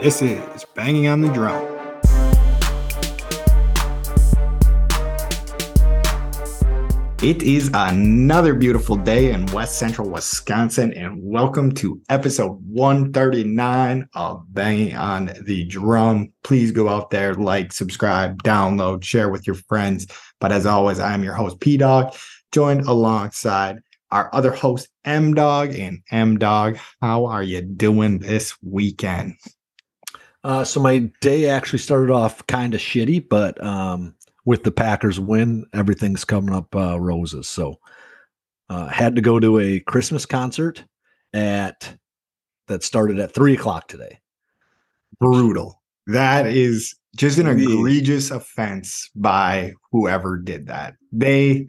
This is Banging on the Drum. It is another beautiful day in West Central Wisconsin, and welcome to episode 139 of Banging on the Drum. Please go out there, like, subscribe, download, share with your friends. But as always, I am your host, P Dog, joined alongside our other host, M Dog. And M Dog, how are you doing this weekend? Uh, so my day actually started off kind of shitty, but um, with the Packers win, everything's coming up uh, roses. So uh, had to go to a Christmas concert at that started at three o'clock today. Brutal. That is just an egregious offense by whoever did that. They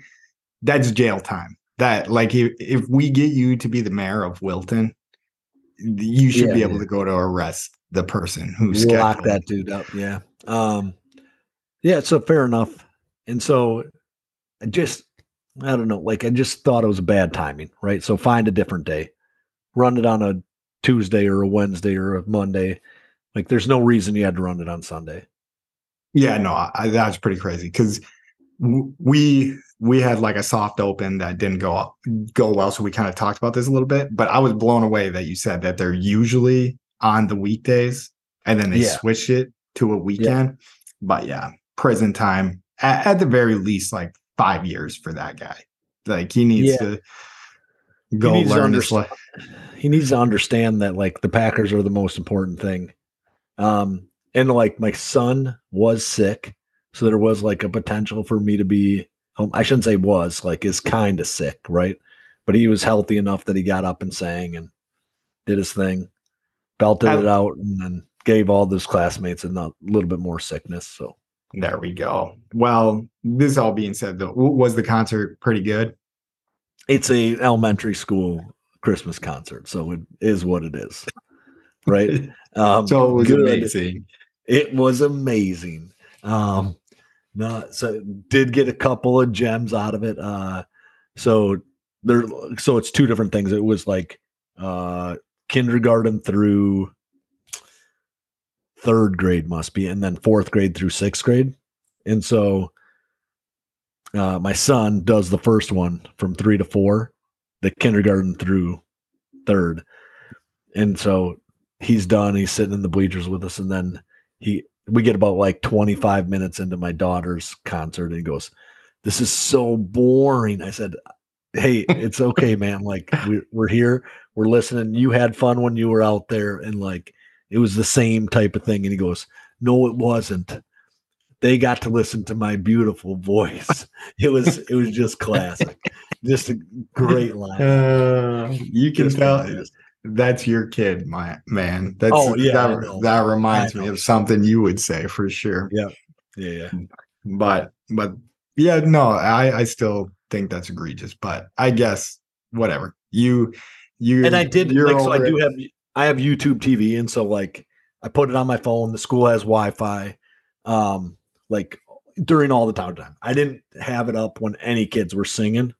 that's jail time. That like if, if we get you to be the mayor of Wilton, you should Yeah, be able yeah. to go to arrest the person who Lock scheduled that dude up. Yeah. Um, yeah. So fair enough. And so I just, I don't know, like I just thought it was a bad timing, right? So find a different day, run it on a Tuesday or a Wednesday or a Monday. Like there's no reason you had to run it on Sunday. Yeah, no, I, that's pretty crazy because we we had like a soft open that didn't go go well, so we kind of talked about this a little bit. But I was blown away that you said that they're usually on the weekdays and then they Yeah. switched it to a weekend. But yeah, prison time at, at the very least, like five years for that guy. Like he needs Yeah. to go needs to learn li- he needs to understand that like the Packers are the most important thing. Um, and like my son was sick, so there was like a potential for me to be home. I shouldn't say was like is kind of sick, right? But he was healthy enough that he got up and sang and did his thing, belted I- it out, and then gave all those classmates a little bit more sickness. So There we go. Well, this all being said, though, was the concert pretty good? it's a elementary school Christmas concert, so it is what it is, right? Um, so it was good. amazing. It was amazing. Um, no, so did get a couple of gems out of it. Uh, so there, so it's two different things. It was like uh, kindergarten through third grade must be, and then fourth grade through sixth grade. And so uh, my son does the first one from three to four, the kindergarten through third. And so he's done. He's sitting in the bleachers with us, and then he we get about like 25 minutes into my daughter's concert, and he goes, "This is so boring." I said, "Hey, it's okay, man. Like we're we're here, we're listening. You had fun when you were out there, and like it was the same type of thing." And he goes, "No, it wasn't." They got to listen to my beautiful voice. It was it was just classic, just a great line. Uh, you can Just tell fantastic. that's your kid, my man. That's Oh, yeah, that, that reminds me of something you would say for sure. Yeah, Yeah, yeah. But but yeah, no, I I still think that's egregious. But I guess whatever you you and I did like so I do it. have I have YouTube TV and so like I put it on my phone. The school has Wi-Fi. Um, like during all the time time. I didn't have it up when any kids were singing,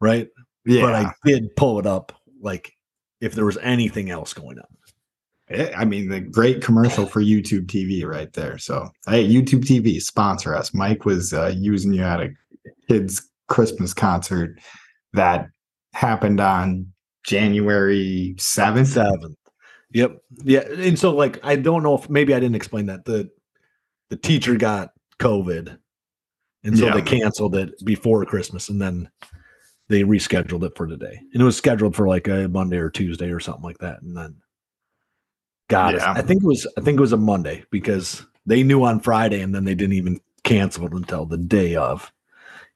right? yeah. But I did pull it up like if there was anything else going on. Eh, I mean, the great commercial for YouTube TV right there. So, hey, YouTube TV sponsor us. Mike was uh, using you at a kids' Christmas concert that happened on January seventh. Seventh. Yep. Yeah. And so like I don't know if maybe I didn't explain that. The the teacher got COVID. And so Yeah. they canceled it before Christmas and then they rescheduled it for today. And it was scheduled for like a Monday or Tuesday or something like that. And then God, Yeah. I think it was I think it was a Monday because they knew on Friday and then they didn't even cancel it until the day of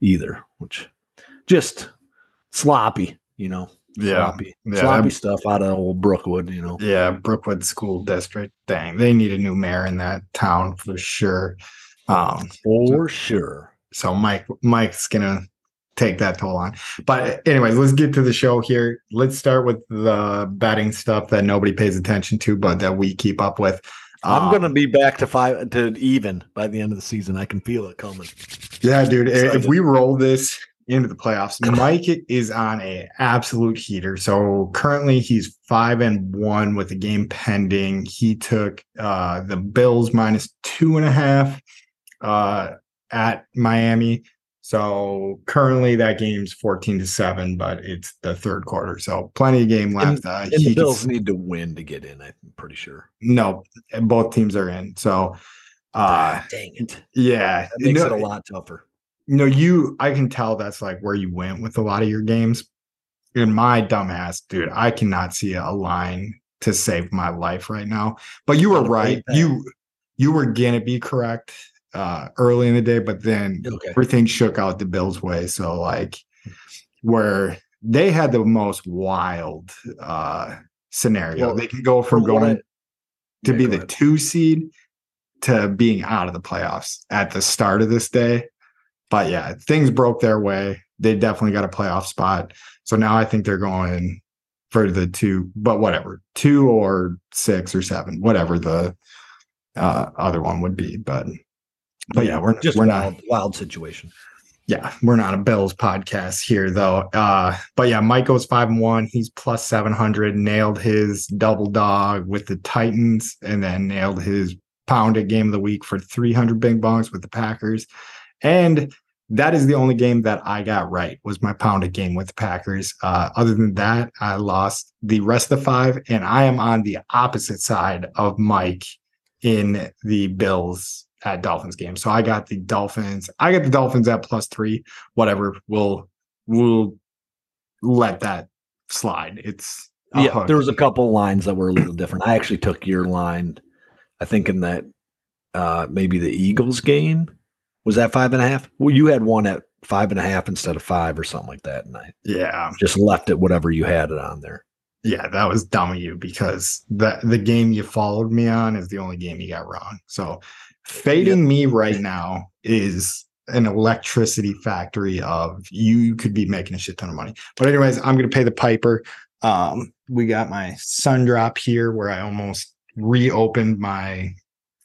either, which just sloppy, you know. Yeah, Sloppy, Yeah, sloppy I'm- stuff out of old Brookwood, you know. Yeah, Brookwood School District. Dang, they need a new mayor in that town for sure. Um, For sure. so Mike Mike's gonna take that toll on. But anyways, let's get to the show here. Let's start with the betting stuff that nobody pays attention to, but that we keep up with. I'm Um, gonna be back to five to even by the end of the season. I can feel it coming. Yeah, dude. If we roll this into the playoffs. Mike is on a absolute heater. So currently he's five and one with the game pending. He took uh, the Bills minus two and a half uh, at Miami. So currently that game's 14 to 7, but it's the third quarter. So plenty of game left. And, uh, and the Bills need to win to get in. I'm pretty sure. no, both teams are in. So uh dang it, yeah. that makes no, it a lot tougher. no, you I can tell that's like where you went with a lot of your games. In my dumbass, dude, I cannot see a line to save my life right now. But you were right. You you were gonna be correct uh early in the day, but then Okay. everything shook out the Bills' way. So like where they had the most wild uh scenario. Well, they can go from what going to Yeah, be go the ahead. two seed to being out of the playoffs at the start of this day. But yeah, things broke their way. They definitely got a playoff spot. So now I think they're going for the two, but whatever, two or six or seven, whatever the uh, other one would be. But but yeah, we're just we're wild, not wild situation. yeah, we're not a Bills podcast here though. Uh, but yeah, Mike goes five and one. He's plus seven hundred. Nailed his double dog with the Titans, and then nailed his pounded game of the week for three hundred big bongs with the Packers. And that is the only game that I got right was my pounded game with the Packers. Uh, other than that, I lost the rest of the five, and I am on the opposite side of Mike in the Bills at Dolphins game. So I got the Dolphins. I got the Dolphins at plus three. Whatever. We'll we'll let that slide. It's yeah, hook. there was a couple lines that were a little different. I actually took your line. I think in that uh maybe the Eagles game was that five and a half. Well, you had one at five and a half instead of five or something like that, and I yeah. just left it whatever you had it on there. Yeah, that was dumb of you because the the game you followed me on is the only game you got wrong. So fading me right now is an electricity factory of you could be making a shit ton of money. But anyways, I'm gonna pay the piper. Um, we got my sun drop here where I almost reopened my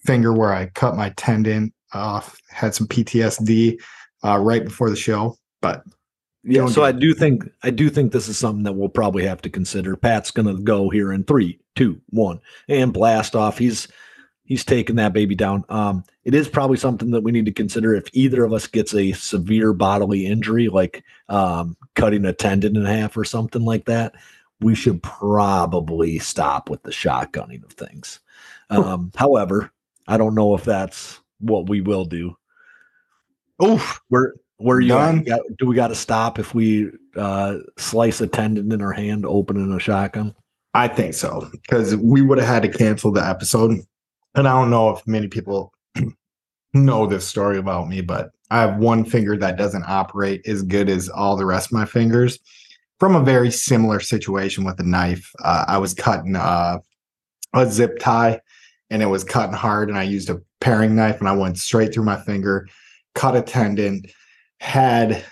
finger where I cut my tendon off, had some PTSD uh, right before the show. But Yeah, so I do think I do think this is something that we'll probably have to consider. Pat's to go here in three, two, one, and blast off. He's he's taking that baby down. Um, it is probably something that we need to consider if either of us gets a severe bodily injury, like um, cutting a tendon in half or something like that. We should probably stop with the shotgunning of things. Um, however, I don't know if that's what we will do. oof, Where where you? You got- do we got to stop if we uh, slice a tendon in our hand opening a shotgun? I think so because we would have had to cancel the episode. And I don't know if many people know this story about me, but I have one finger that doesn't operate as good as all the rest of my fingers from a very similar situation with a knife. Uh, I was cutting uh, a zip tie and it was cutting hard, and I used a paring knife and I went straight through my finger, cut a tendon, had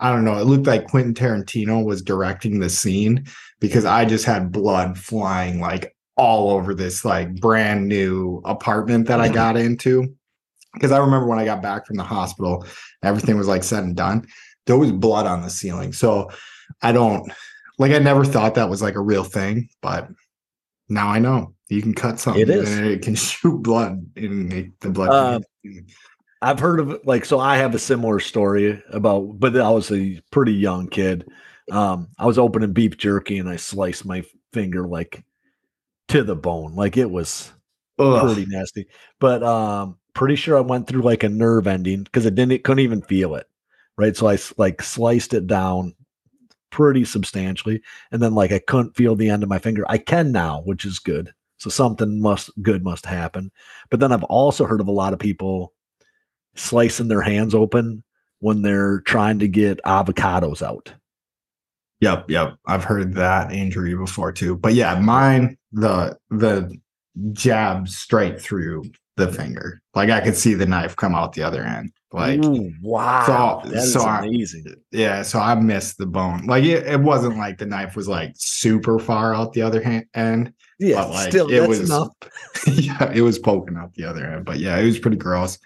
I don't know, it looked like Quentin Tarantino was directing the scene because I just had blood flying like all over this like brand new apartment that I got into. Because I remember when I got back from the hospital, everything was like said and done. There was blood on the ceiling. So I don't like I never thought that was like a real thing, but now I know you can cut something It is. and it can shoot blood in the- the blood. Uh, I've heard of. Like, so I have a similar story about, but I was a pretty young kid. Um, I was opening beef jerky and I sliced my finger like to the bone. Like it was Ugh. pretty nasty. But um, pretty sure I went through like a nerve ending because it didn't, it couldn't even feel it. Right. So I like sliced it down pretty substantially. And then like I couldn't feel the end of my finger. I can now, which is good. So something must good must happen. But then I've also heard of a lot of people slicing their hands open when they're trying to get avocados out. Yep, yep. I've heard that injury before too. But yeah, mine the the jab straight through the finger. Like I could see the knife come out the other end. Like Ooh, wow, so- that so I- amazing. yeah, so I missed the bone. Like it, it wasn't like the knife was like super far out the other hand end. yeah, but, like, still it was- enough. yeah, it was poking out the other end. But yeah, it was pretty gross.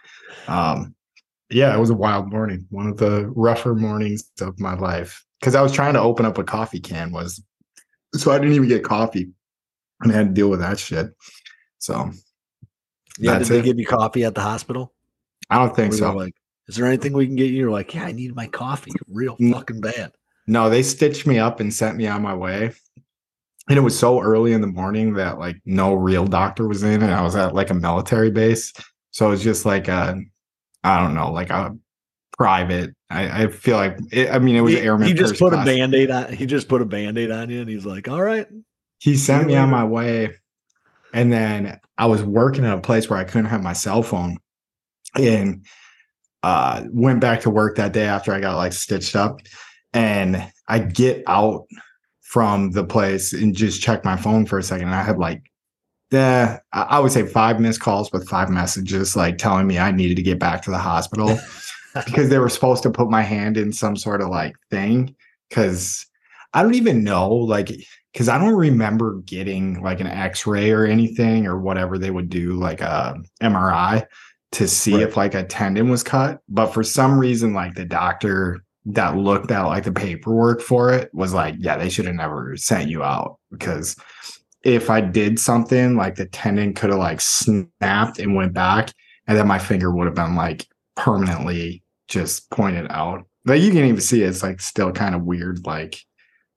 Um yeah, it was a wild morning. One of the rougher mornings of my life because I was trying to open up a coffee can was so I didn't even get coffee and I had to deal with that shit. So Yeah, did they it. give you coffee at the hospital? I don't think so. Like, is there anything we can get you? You're like, yeah, I need my coffee real fucking bad. No, they stitched me up and sent me on my way. And it was so early in the morning that like no real doctor was in, and I was at like a military base. So it was just like a, I don't know, like a private. I, I feel like it, I mean it was he, airman. he just put a class. band-aid on he just put a band-aid on you and he's like, all right. He sent me on my way, and then I was working at a place where I couldn't have my cell phone, and uh, went back to work that day after I got like stitched up, and I get out from the place and just check my phone for a second, and I had like. I I would say five missed calls with five messages like telling me I needed to get back to the hospital because they were supposed to put my hand in some sort of like thing because I don't even know like because I don't remember getting like an X-ray or anything or whatever they would do like a MRI to see Right. if like a tendon was cut. But for some reason, like the doctor that looked at like the paperwork for it was like, yeah, they should have never sent you out because if I did something like the tendon could have like snapped and went back, and then my finger would have been like permanently just pointed out. Like you can even see it's like still kind of weird, like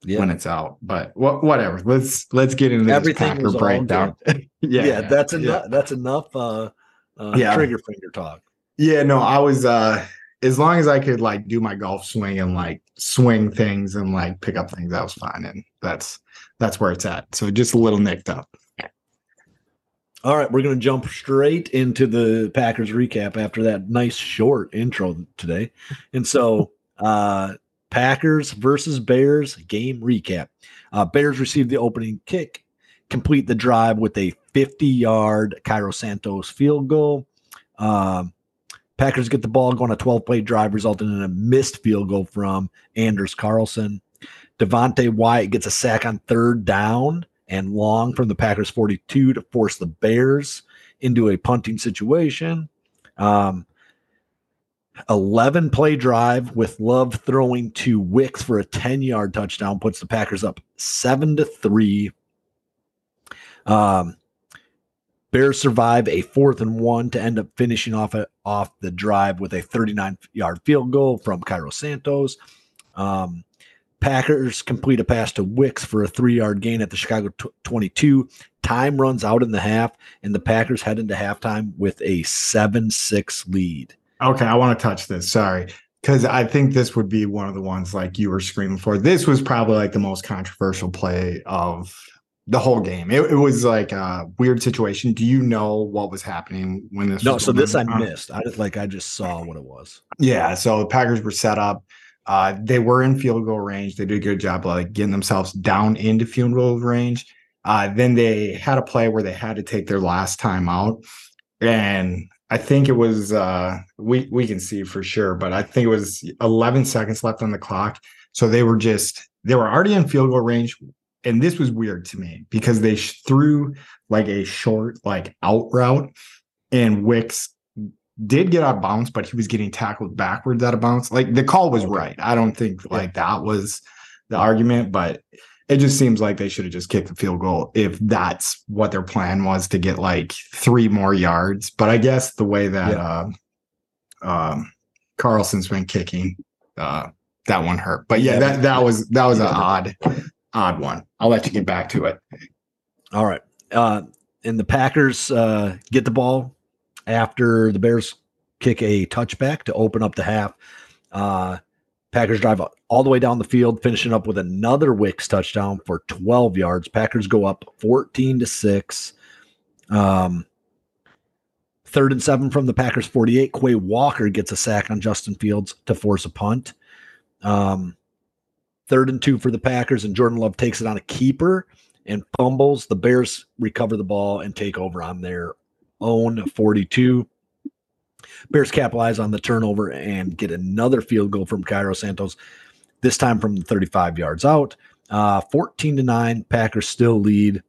Yeah. when it's out. But what whatever. Let's let's get into this Everything Packer breakdown. yeah, yeah, that's yeah. enough. That's enough uh, uh Yeah. trigger finger talk. Yeah, no, I was uh as long as I could like do my golf swing and like swing things and like pick up things, I was fine. And that's that's where it's at. So just a little nicked up. All right, we're going to jump straight into the Packers recap after that nice short intro today. And so, uh, Packers versus Bears game recap. Uh, Bears received the opening kick, complete the drive with a 50 yard Cairo Santos field goal. Um, Packers get the ball, go on a 12 play drive, resulting in a missed field goal from Anders Carlson. Devonte Wyatt gets a sack on third down and long from the Packers 42 to force the Bears into a punting situation. Um, 11 play drive with Love throwing to Wicks for a 10 yard touchdown puts the Packers up 7 to 3. Um, Bears survive a fourth and one to end up finishing off a, off the drive with a 39 yard field goal from Cairo Santos. Um, Packers complete a pass to Wicks for a three yard gain at the Chicago tw- 22. Time runs out in the half, and the Packers head into halftime with a 7 6 lead. Okay, I want to touch this. Sorry. Because I think this would be one of the ones like you were screaming for. This was probably like the most controversial play of the whole game. It, it was like a weird situation. Do you know what was happening when this No, so this I on? missed. I just like I just saw what it was. Yeah, so the Packers were set up. Uh, they were in field goal range. They did a good job like getting themselves down into field goal range. Uh, then they had a play where they had to take their last time out, and I think it was uh, we we can see for sure, but I think it was 11 seconds left on the clock. So they were just they were already in field goal range, and this was weird to me because they sh- threw like a short like out route, and Wicks did get out of bounds, but he was getting tackled backwards out of bounds. Like the call was Okay. right. I don't think like that was the argument, but it just seems like they should have just kicked the field goal if that's what their plan was to get like three more yards. But I guess the way that uh, um, Carlson's been kicking, uh, that one hurt. But yeah, Yeah, that that was that was an odd, odd one. I'll let you get back to it. All right. Uh, and the Packers uh, get the ball after the Bears kick a touchback to open up the half. Packers drive all the way down the field, finishing up with another Wicks touchdown for 12 yards. Packers go up 14 to 6. Um, third and seven from the Packers 48. Quay Walker gets a sack on Justin Fields to force a punt. Um, third and two for the Packers, and Jordan Love takes it on a keeper and fumbles. The Bears recover the ball and take over on their own 42. Bears capitalize on the turnover and get another field goal from Cairo Santos, this time from 35 yards out. Uh, 14 to 9, Packers still lead.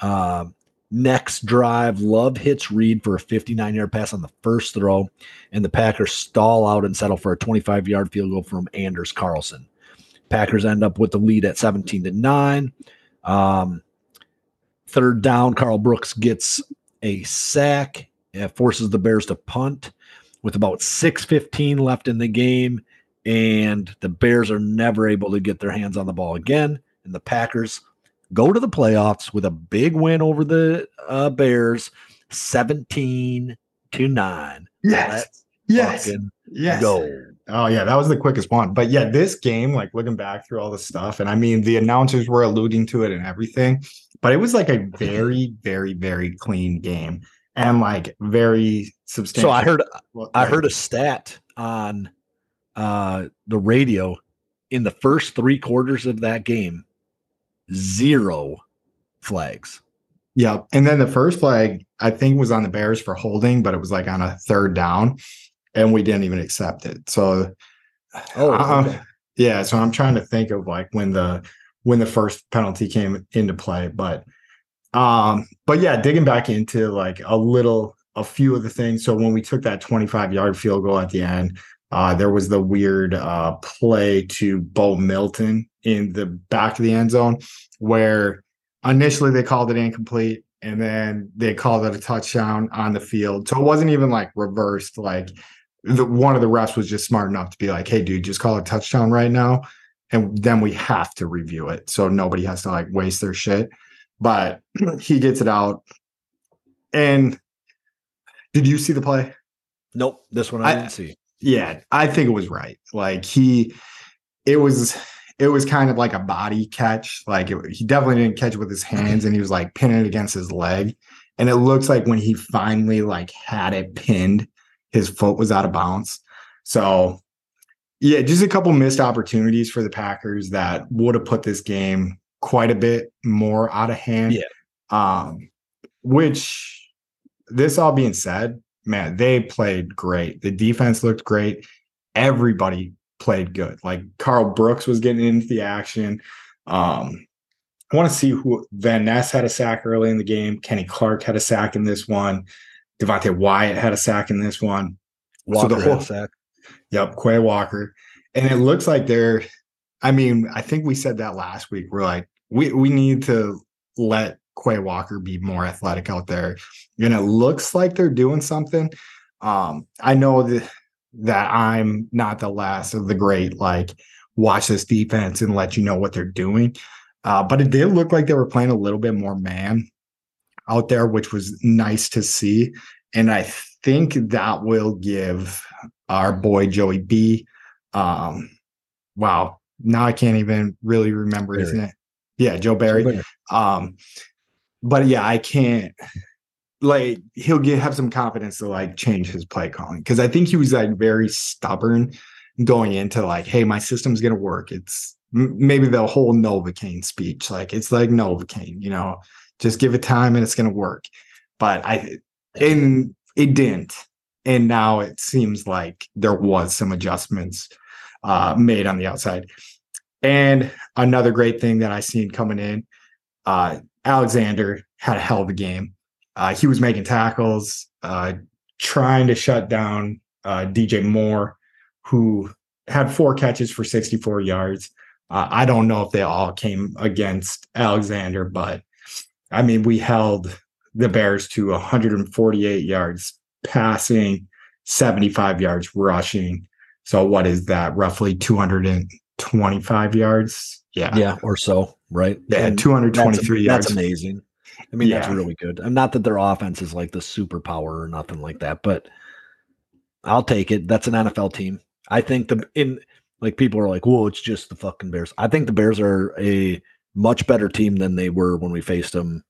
Uh, Next drive, Love hits Reed for a 59 yard pass on the first throw, and the Packers stall out and settle for a 25 yard field goal from Anders Carlson. Packers end up with the lead at 17 to 9. Um, third down, Karl Brooks gets a sack. It forces the Bears to punt with about 6.15 left in the game. And the Bears are never able to get their hands on the ball again. And the Packers go to the playoffs with a big win over the uh, Bears, 17 to 9. Yes. Let's yes. Yes. go. Oh yeah, that was the quickest one. But yeah, this game, like looking back through all the stuff, and I mean the announcers were alluding to it and everything, but it was like a very, very, very clean game and like very substantial. So I heard I heard a stat on uh, the radio in the first three quarters of that game, zero flags. Yeah. And then the first flag, I think, was on the Bears for holding, but it was like on a third down, and we didn't even accept it. So Oh, okay. yeah. So I'm trying to think of like when the when the first penalty came into play, but um, but yeah, digging back into like a little a few of the things. So when we took that 25 yard field goal at the end, uh, there was the weird uh play to Bo Melton in the back of the end zone where initially they called it incomplete and then they called it a touchdown on the field. So it wasn't even like reversed, like the, one of the refs was just smart enough to be like, "Hey, dude, just call it a touchdown right now," and then we have to review it, so nobody has to like waste their shit. But he gets it out, and did you see the play? Nope, this one I, I- didn't see. Yeah, I think it was right. Like he, it was, it was kind of like a body catch. Like it, he definitely didn't catch it with his hands, and he was like pinning it against his leg. And it looks like when he finally like had it pinned, his foot was out of bounds. So, yeah, just a couple missed opportunities for the Packers that would have put this game quite a bit more out of hand. Yeah. Um, which this all being said, man, they played great. The defense looked great. Everybody played good. Like Karl Brooks was getting into the action. Um, I want to see who Van Ness had a sack early in the game. Kenny Clark had a sack in this one. Devonte Wyatt had a sack in this one. Walker the had a whole- sack. Yep, Quay Walker. And it looks like they're, I mean, I think we said that last week. We're like, we we need to let Quay Walker be more athletic out there. And it looks like they're doing something. Um, I know that that I'm not the last of the great, like, watch this defense and let you know what they're doing. Uh, but it did look like they were playing a little bit more man out there, which was nice to see. And I think that will give our boy Joey B. Um, wow, now I can't even really remember his Barry. name. Yeah, Joe Barry. Um, but yeah, I can't like he'll get have some confidence to like change his play calling because I think he was like very stubborn going into like, hey, my system's gonna work. It's maybe the whole Novocaine speech, like it's like Novocaine, you know, just give it time and it's gonna work. But I and it didn't. And now it seems like there was some adjustments uh, made on the outside. And another great thing that I seen coming in, uh, Alexander had a hell of a game. Uh, he was making tackles, uh, trying to shut down uh, DJ Moore, who had four catches for 64 yards. Uh, I don't know if they all came against Alexander, but I mean, we held the Bears to 148 yards passing, 75 yards rushing. So, what is that? Roughly 225 yards. Yeah. Yeah, or so, right? Yeah. And 223 that's, yards. That's amazing. I mean, that's really good. I'm not that their offense is like the superpower or nothing like that, but I'll take it. That's an NFL team. I think the in like people are like, "Whoa, it's just the fucking Bears." I think the Bears are a much better team than they were when we faced them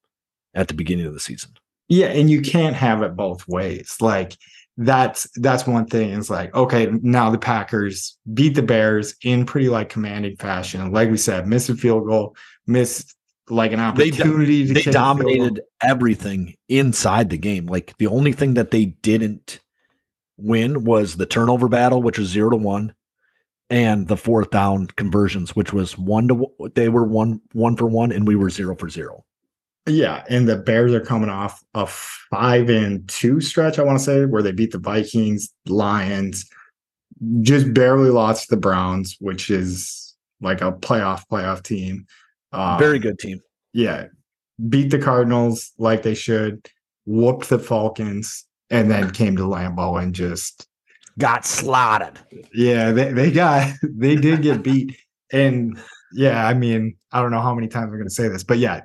at the beginning of the season. Yeah, and you can't have it both ways. Like that's that's one thing. It's like, okay, now the Packers beat the Bears in pretty like commanding fashion. Like we said, missed a field goal, missed like an They opportunity to They kick a field goal. dominated everything inside the game. Like the only thing that they didn't win was the turnover battle, which was zero to one, and the fourth down conversions, which was one to they were one one for one, and we were zero for zero. Yeah, and the Bears are coming off a five and two stretch, I want to say, where they beat the Vikings, Lions, just barely lost the Browns, which is like a playoff playoff team. Uh, Very good team. Yeah, beat the Cardinals like they should, whooped the Falcons, and then came to Lambeau and just got slaughtered. Yeah, they, they got they did get beat. And yeah, I mean, I don't know how many times I'm going to say this, but yeah,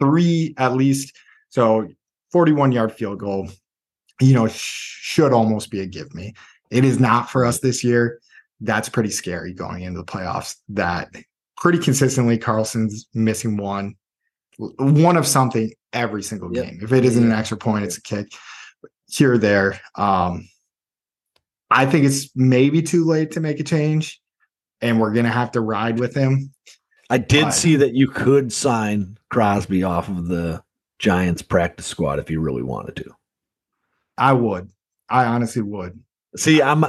three at least. So 41 yard field goal, you know, sh- should almost be a give me. It is not for us this year. That's pretty scary going into the playoffs. That pretty consistently Carlson's missing one, one of something every single yep. game. If it isn't an extra point, it's a kick here or there. Um, I think it's maybe too late to make a change, and we're gonna have to ride with him. I did but, see that you could sign Crosby off of the Giants practice squad if you really wanted to. I would. I honestly would. See, I'm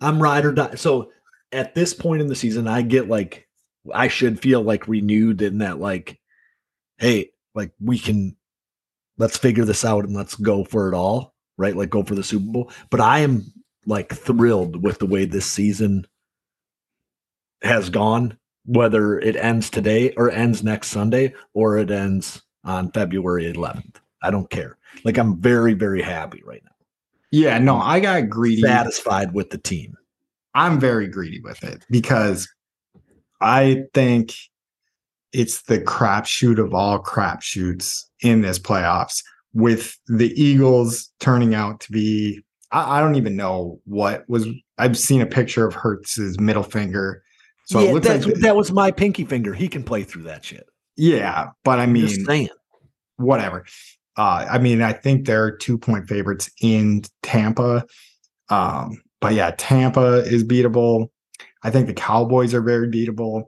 I'm ride or die. So at this point in the season, I get like I should feel like renewed in that like, hey, like we can let's figure this out and let's go for it all, right? Like go for the Super Bowl. But I am like thrilled with the way this season has gone whether it ends today or ends next Sunday or it ends on February 11th. I don't care. Like I'm very, very happy right now. Yeah, no, I got greedy. Satisfied with the team. I'm very greedy with it because I think it's the crapshoot of all crapshoots in this playoffs with the Eagles turning out to be I, I, don't even know what was I've seen a picture of Hurts's middle finger so yeah, like that was my pinky finger. He can play through that shit. Yeah, but I mean, whatever. Uh, I mean, I think they're two point favorites in Tampa. Um, but yeah, Tampa is beatable. I think the Cowboys are very beatable.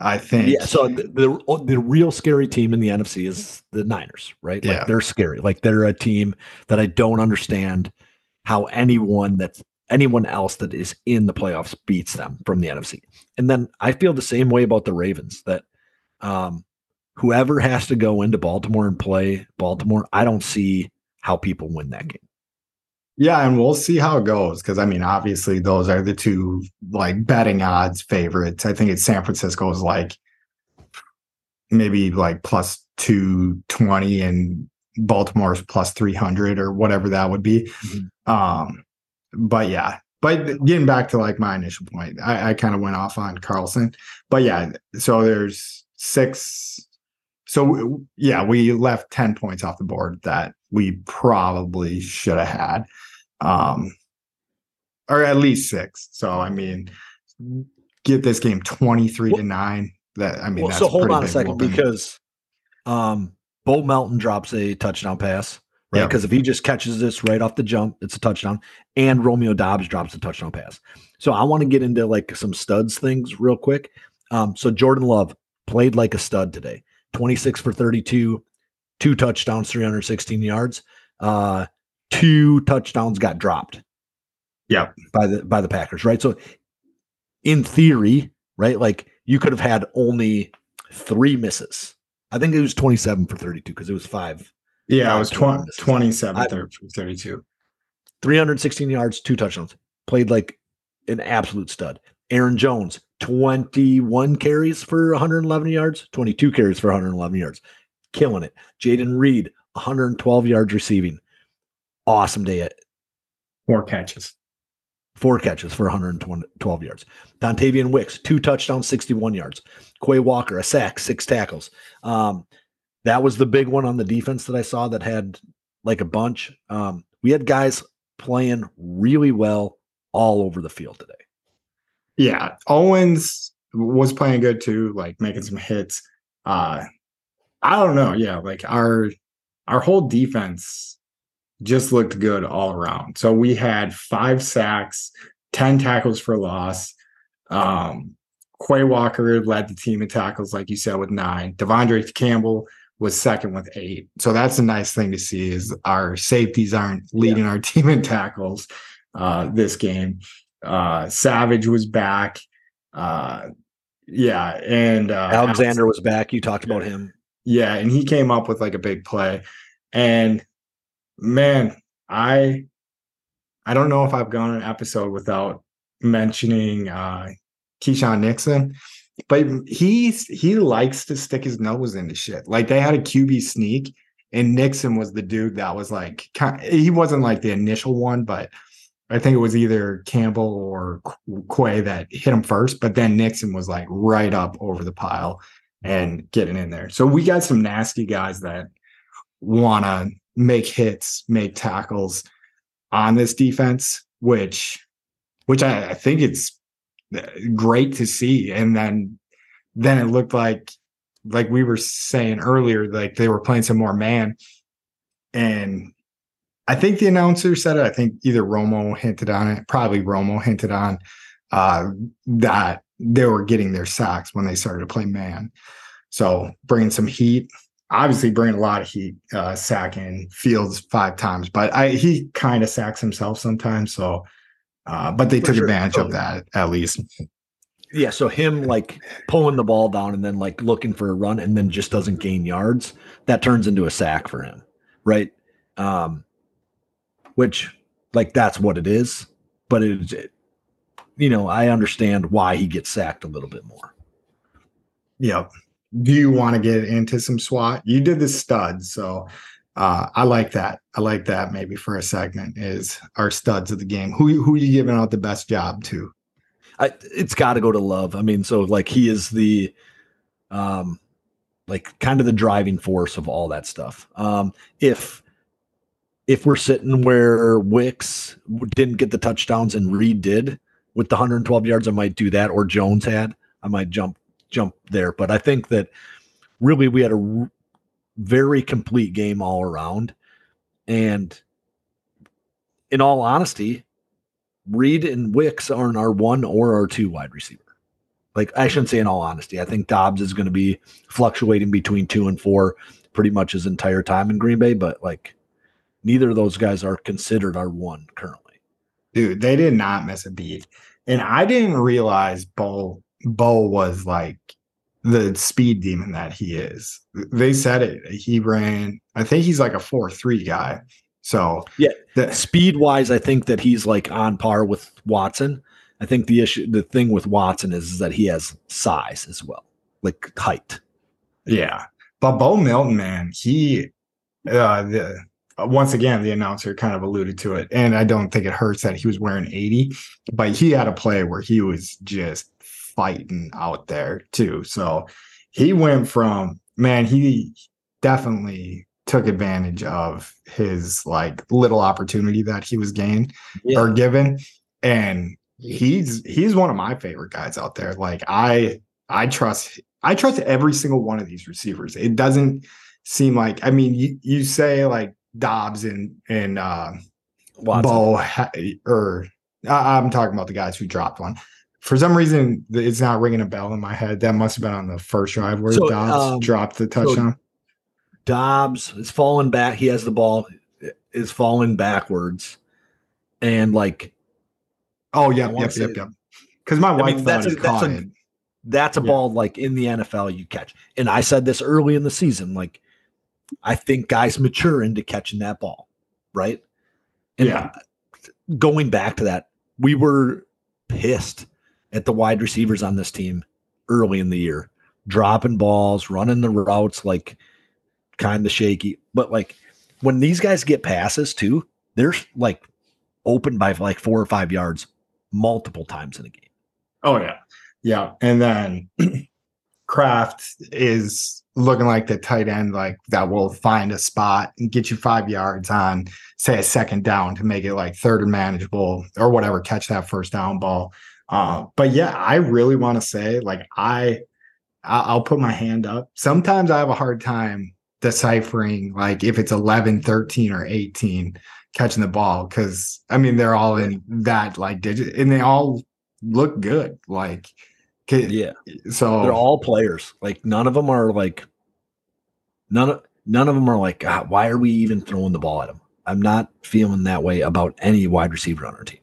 I think. Yeah. So the, the, the real scary team in the NFC is the Niners, right? Like yeah. they're scary. Like they're a team that I don't understand how anyone that's anyone else that is in the playoffs beats them from the NFC. And then I feel the same way about the Ravens that um, whoever has to go into Baltimore and play Baltimore, I don't see how people win that game. Yeah, and we'll see how it goes because I mean, obviously, those are the two like betting odds favorites. I think it's San Francisco's like maybe like plus 220 and Baltimore's plus 300 or whatever that would be. Mm-hmm. Um, but yeah, but getting back to like my initial point, I, I kind of went off on Carlson. But yeah, so there's six. So yeah, we left 10 points off the board that we probably should have had. Um, or at least six. So I mean, get this game 23 well, to 9. That I mean, well, so hold on a second because um Bo Melton drops a touchdown pass right? Because if he just catches this right off the jump, it's a touchdown. And Romeo Doubs drops a touchdown pass. So I want to get into like some studs things real quick. Um, so Jordan Love played like a stud today 26 for 32, two touchdowns, 316 yards. Uh, two touchdowns got dropped. Yeah. By the by the Packers, right? So in theory, right, like you could have had only three misses. I think it was 27 for 32 because it was five yeah, I was 20, 27 32. 316 yards, two touchdowns. Played like an absolute stud. Aaron Jones, 21 carries for 111 yards, 22 carries for 111 yards. Killing it. Jayden Reed, 112 yards receiving. Awesome day at four catches. Four catches for 112 yards. Dontayvion Wicks, two touchdowns, 61 yards. Quay Walker, a sack, six tackles. Um, that was the big one on the defense that I saw that had like a bunch. Um, we had guys playing really well all over the field today. Yeah, Owens was playing good too, like making some hits. Uh I don't know, yeah, like our our whole defense just looked good all around. So we had five sacks, 10 tackles for loss. Um Quay Walker led the team in tackles, like you said, with nine. De'Vondre Campbell was second with eight. So that's a nice thing to see is our safeties aren't leading yeah. our team in tackles uh, this game. Uh, Savage was back. Uh, yeah, and uh, Alexander was back. You talked about him. Yeah, and he came up with like a big play. And man, I I don't know if I've gone an episode without mentioning uh Keisean Nixon, but he's he likes to stick his nose into shit. Like they had a QB sneak, and Nixon was the dude that was like he wasn't like the initial one, but I think it was either Campbell or Quay that hit him first, but then Nixon was like right up over the pile and getting in there. So we got some nasty guys that want to make hits, make tackles on this defense, which which I, I think it's great to see. And then then it looked like like we were saying earlier, like they were playing some more man. And I think the announcer said it. I think either Romo hinted on it, probably Romo hinted on uh, that they were getting their sacks when they started to play man. So bringing some heat, obviously bringing a lot of heat, uh, sacking Fields five times, but I, he kind of sacks himself sometimes. So, uh, but they For took sure. advantage of that at least. Yeah, so him like pulling the ball down and then like looking for a run and then just doesn't gain yards, that turns into a sack for him, right? Um, which like that's what it is, but it, it you know, I understand why he gets sacked a little bit more. Yep. Do you want to get into some SWAT? You did the studs, so uh, I like that. I like that maybe for a segment is our studs of the game. Who who are you giving out the best job to? I, it's got to go to Love. I mean, so like he is the, um, like kind of the driving force of all that stuff. Um, if if we're sitting where Wicks didn't get the touchdowns and Reed did with the 112 yards, I might do that. Or Jones had, I might jump jump there. But I think that really we had a very complete game all around, and in all honesty, Reed and Wicks aren't our one or our two wide receiver. Like I shouldn't say in all honesty, I think Doubs is going to be fluctuating between two and four pretty much his entire time in Green Bay, but like neither of those guys are considered our one currently. Dude, they did not miss a beat. And I didn't realize Bo Bo was like the speed demon that he is. They said it. He ran, I think he's like a 4-3 guy. So yeah, the, speed wise, I think that he's like on par with Watson. I think the issue, the thing with Watson is, is that he has size as well, like height. Yeah, but Bo Melton, man, he, uh, the once again, the announcer kind of alluded to it, and I don't think it hurts that he was wearing 80, but he had a play where he was just fighting out there too. So he went from man, he definitely took advantage of his like little opportunity that he was gained yeah. or given. And he's he's one of my favorite guys out there. Like i i trust i trust every single one of these receivers. It doesn't seem like i mean you, you say like Doubs and and uh Bo or i'm talking about the guys who dropped one for some reason it's not ringing a bell in my head that must have been on the first drive where so, Doubs um, dropped the touchdown so Doubs is falling back. He has the ball, is falling backwards, and like, oh yeah, yep, yep, yep. Because my wife I mean, that's a, that's a, that's a yeah. ball like in the NFL you catch. And I said this early in the season, like I think guys mature into catching that ball, right? And yeah. Going back to that, we were pissed at the wide receivers on this team early in the year, dropping balls, running the routes like kind of shaky. But like when these guys get passes too, they're like open by like four or five yards multiple times in a game. Oh yeah. Yeah. And then Kraft is looking like the tight end, like that will find a spot and get you five yards on, say, a second down to make it like third and manageable or whatever, catch that first down ball. Uh, but yeah, I really want to say, like, I, I'll put my hand up. Sometimes I have a hard time deciphering like if it's 11 13 or 18 catching the ball because i mean they're all in that like digit and they all look good like yeah. so they're all players. Like none of them are like none of none of them are like God, why are we even throwing the ball at them i'm not feeling that way about any wide receiver on our team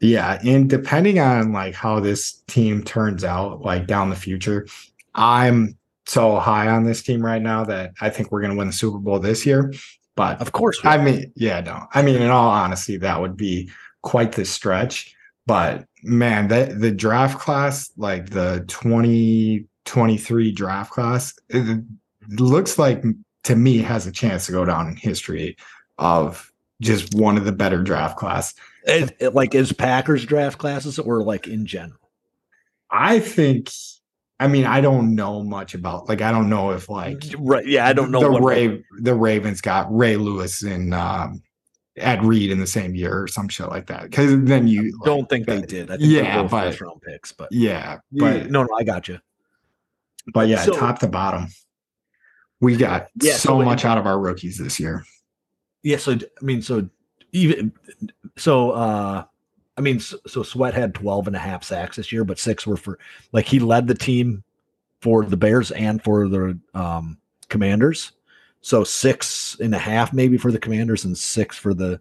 yeah and depending on like how this team turns out like down the future i'm so high on this team right now that I think we're going to win the Super Bowl this year. But Of course, I mean, yeah, no. I mean, in all honesty, that would be quite the stretch. But man, that the draft class, like the 2023 draft class, it, it looks like to me has a chance to go down in history of just one of the better draft class. It- it- like is Packers draft classes or like in general? I think I mean, I don't know much about like I don't know if like right. Yeah, I don't know the Ray the Ravens got Ray Lewis and um Ed Reed in the same year or some shit like that. Because then you I don't think they did. I think Yeah, but- first round picks, but yeah, but but no, no, I got you. but yeah, So- top to bottom, we got Yeah, so so it- much out of our rookies this year. Yeah, so I mean, so even so, uh I mean, so, so Sweat had 12 and a half sacks this year, but six were for like he led the team for the Bears and for the um Commanders. So six and a half maybe for the Commanders and six for the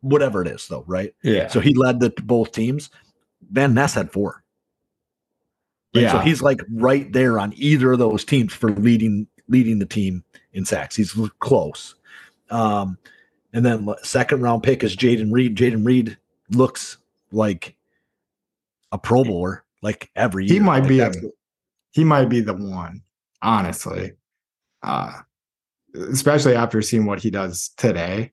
whatever it is, though, right? Yeah, So he led the both teams. Van Ness had four. Right? yeah, So he's like right there on either of those teams for leading leading the team in sacks. He's close. Um, and then second round pick is Jayden Reed. Jayden Reed looks like a Pro Bowler like every year. He might Like, be a- he might be the one, honestly. Uh especially after seeing what he does today.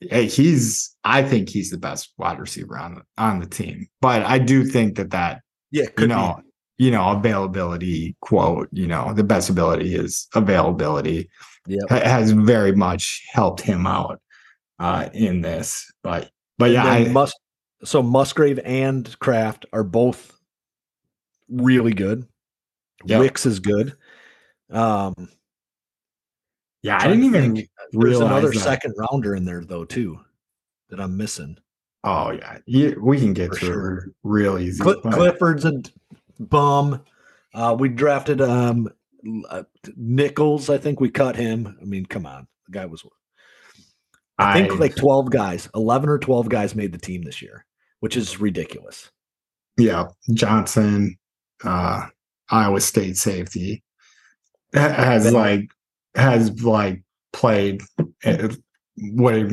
Hey, he's I think he's the best wide receiver on the on the team. But I do think that that yeah, you know, you know, availability quote, you know, the best ability is availability. Yeah. has very much helped him out uh in this. But but yeah, I, Mus- so Musgrave and Kraft are both really good. Yep. Wicks is good. Um, yeah, I didn't even think. there's another that. second rounder in there though too that I'm missing. Oh yeah, yeah, we can get For through sure. it real easy. Cl- Clifford's a bum. Uh, we drafted um uh, Nichols. I think we cut him. I mean, come on, the guy was. I think like twelve guys, eleven or twelve guys made the team this year, which is ridiculous. yeah, Johnson, uh, Iowa State safety has like has like played uh, what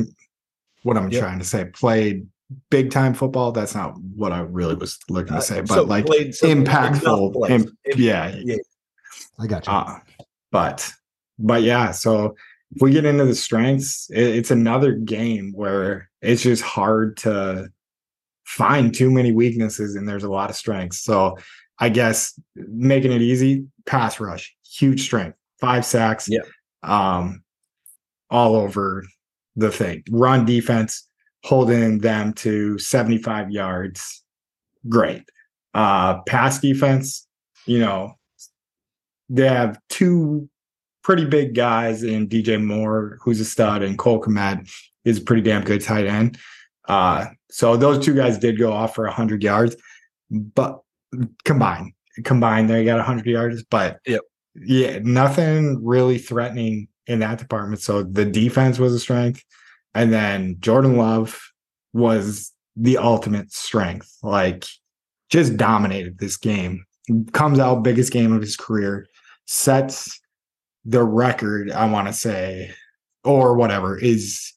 what I'm Yep. trying to say played big time football. That's not what I really was looking Uh, to say, but so like played impactful. enough plays. im- yeah, yeah. I got you. Uh, but but yeah, so if we get into the strengths, it, it's another game where it's just hard to find too many weaknesses and there's a lot of strengths. So I guess making it easy, pass rush, huge strength, five sacks, Yep. um, all over the thing. Run defense, holding them to 75 yards, great. Uh, pass defense, you know, they have two pretty big guys in DJ Moore, who's a stud, and Cole Kmet is a pretty damn good tight end. Uh, so those two guys did go off for 100 yards, but combined, combined, they got 100 yards. But Yep. yeah, nothing really threatening in that department. So the defense was a strength. And then Jordan Love was the ultimate strength, like just dominated this game. Comes out biggest game of his career, sets the record, I want to say, or whatever is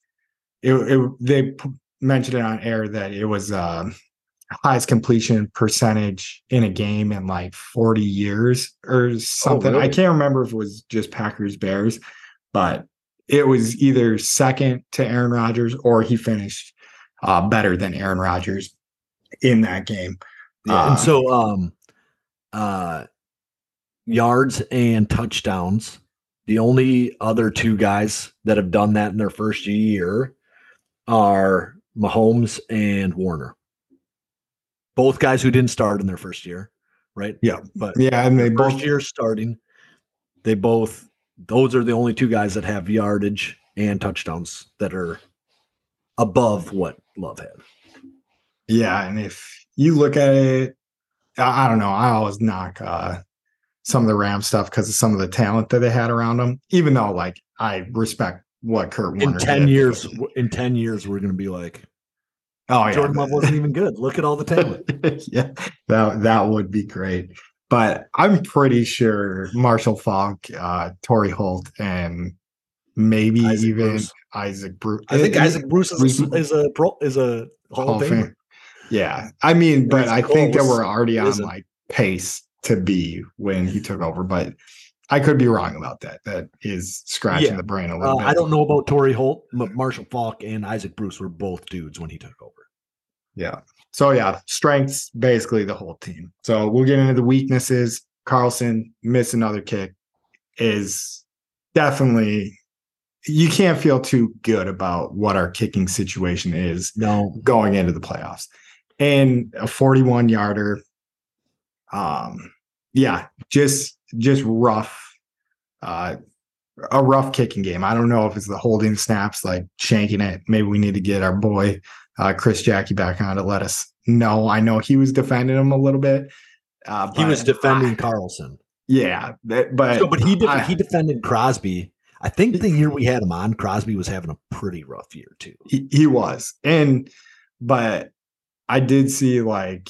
it, it they mentioned it on air that it was um highest completion percentage in a game in like 40 years or something. I really? can't remember if it was just Packers Bears, but it was either second to Aaron Rodgers or he finished uh, better than Aaron Rodgers in that game. Yeah, Uh, and so um uh yards and touchdowns. The only other two guys that have done that in their first year are Mahomes and Warner. Both guys who didn't start in their first year, right? Yeah. But Yeah, and they both first year starting, they both those are the only two guys that have yardage and touchdowns that are above what Love had. Yeah, and if you look at it, I, I don't know. I always knock uh, some of the Ram stuff because of some of the talent that they had around them. Even though, like, I respect what Kurt In ten did. years, in ten years, we're gonna be like, Oh yeah, Jordan Love wasn't even good. Look at all the talent. yeah, that that would be great. but I'm pretty sure Marshall Faulk, uh, Torry Holt, and maybe Isaac even Bruce. Isaac Bruce. I think It- Isaac Bruce is a, is a pro is a Hall, Hall of Famer. Fame. Yeah, I mean, but He's I think that we're already on like pace to be when he took over, but I could be wrong about that. That is scratching Yeah. the brain a Uh, little bit. I don't know about Torry Holt, but Marshall Faulk and Isaac Bruce were both dudes when he took over. Yeah. So yeah, strengths basically the whole team. So we'll get into the weaknesses. Carlson miss another kick is definitely you can't feel too good about what our kicking situation is No, going into the playoffs. And a 41 yarder. Um yeah, just just rough uh a rough kicking game. I don't know if it's the holding snaps like shanking it. Maybe we need to get our boy uh Chris Jackie back on to let us know. I know he was defending him a little bit. Uh he was defending I- Carlson. yeah, but but he I- he defended Crosby. I think the year we had him on, Crosby was having a pretty rough year too. he, he was and but i did see like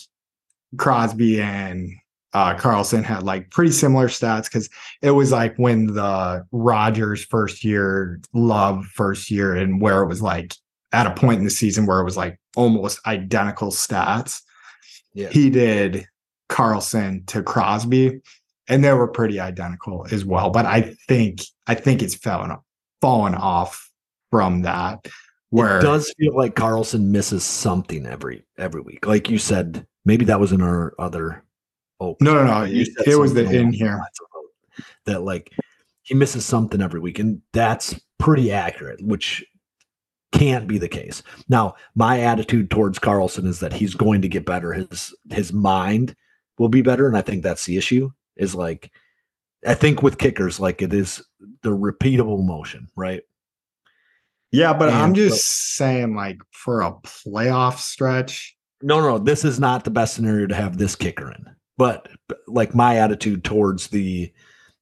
crosby and uh carlson had like pretty similar stats because it was like when the rodgers first year love first year and where it was like at a point in the season where it was like almost identical stats Yeah. he did carlson to crosby and they were pretty identical as well but i think i think it's fallen fallen off from that where It does feel like Carlson misses something every every week. Like you said, maybe that was in our other. Oh No, no, no. You It, was the in here. that like he misses something every week, and that's pretty accurate, which can't be the case. Now, my attitude towards Carlson is that he's going to get better. His his mind will be better, and I think that's the issue. Is like I think with kickers, like it is the repeatable motion, right? Yeah, but I'm And just saying, like for a playoff stretch, No, no, this is not the best scenario to have this kicker in. But like my attitude towards the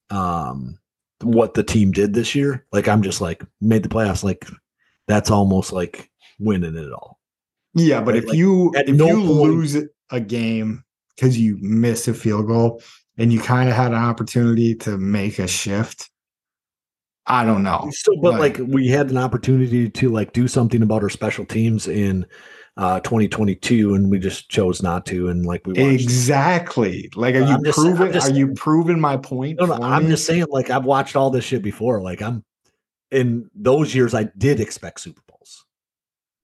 um what the team did this year, like I'm just like made the playoffs, like that's almost like winning it all. yeah. But Right, if like, you if no you point- lose a game because you miss a field goal and you kind of had an opportunity to make a shift, I don't know. So, but Like- like we had an opportunity to like do something about our special teams in uh 2022 and we just chose not to and like we watched Exactly. Like, are you proving? Are you proving my point? No, no, I'm me? just saying, like I've watched all this shit before. Like I'm in those years, I did expect Super Bowls.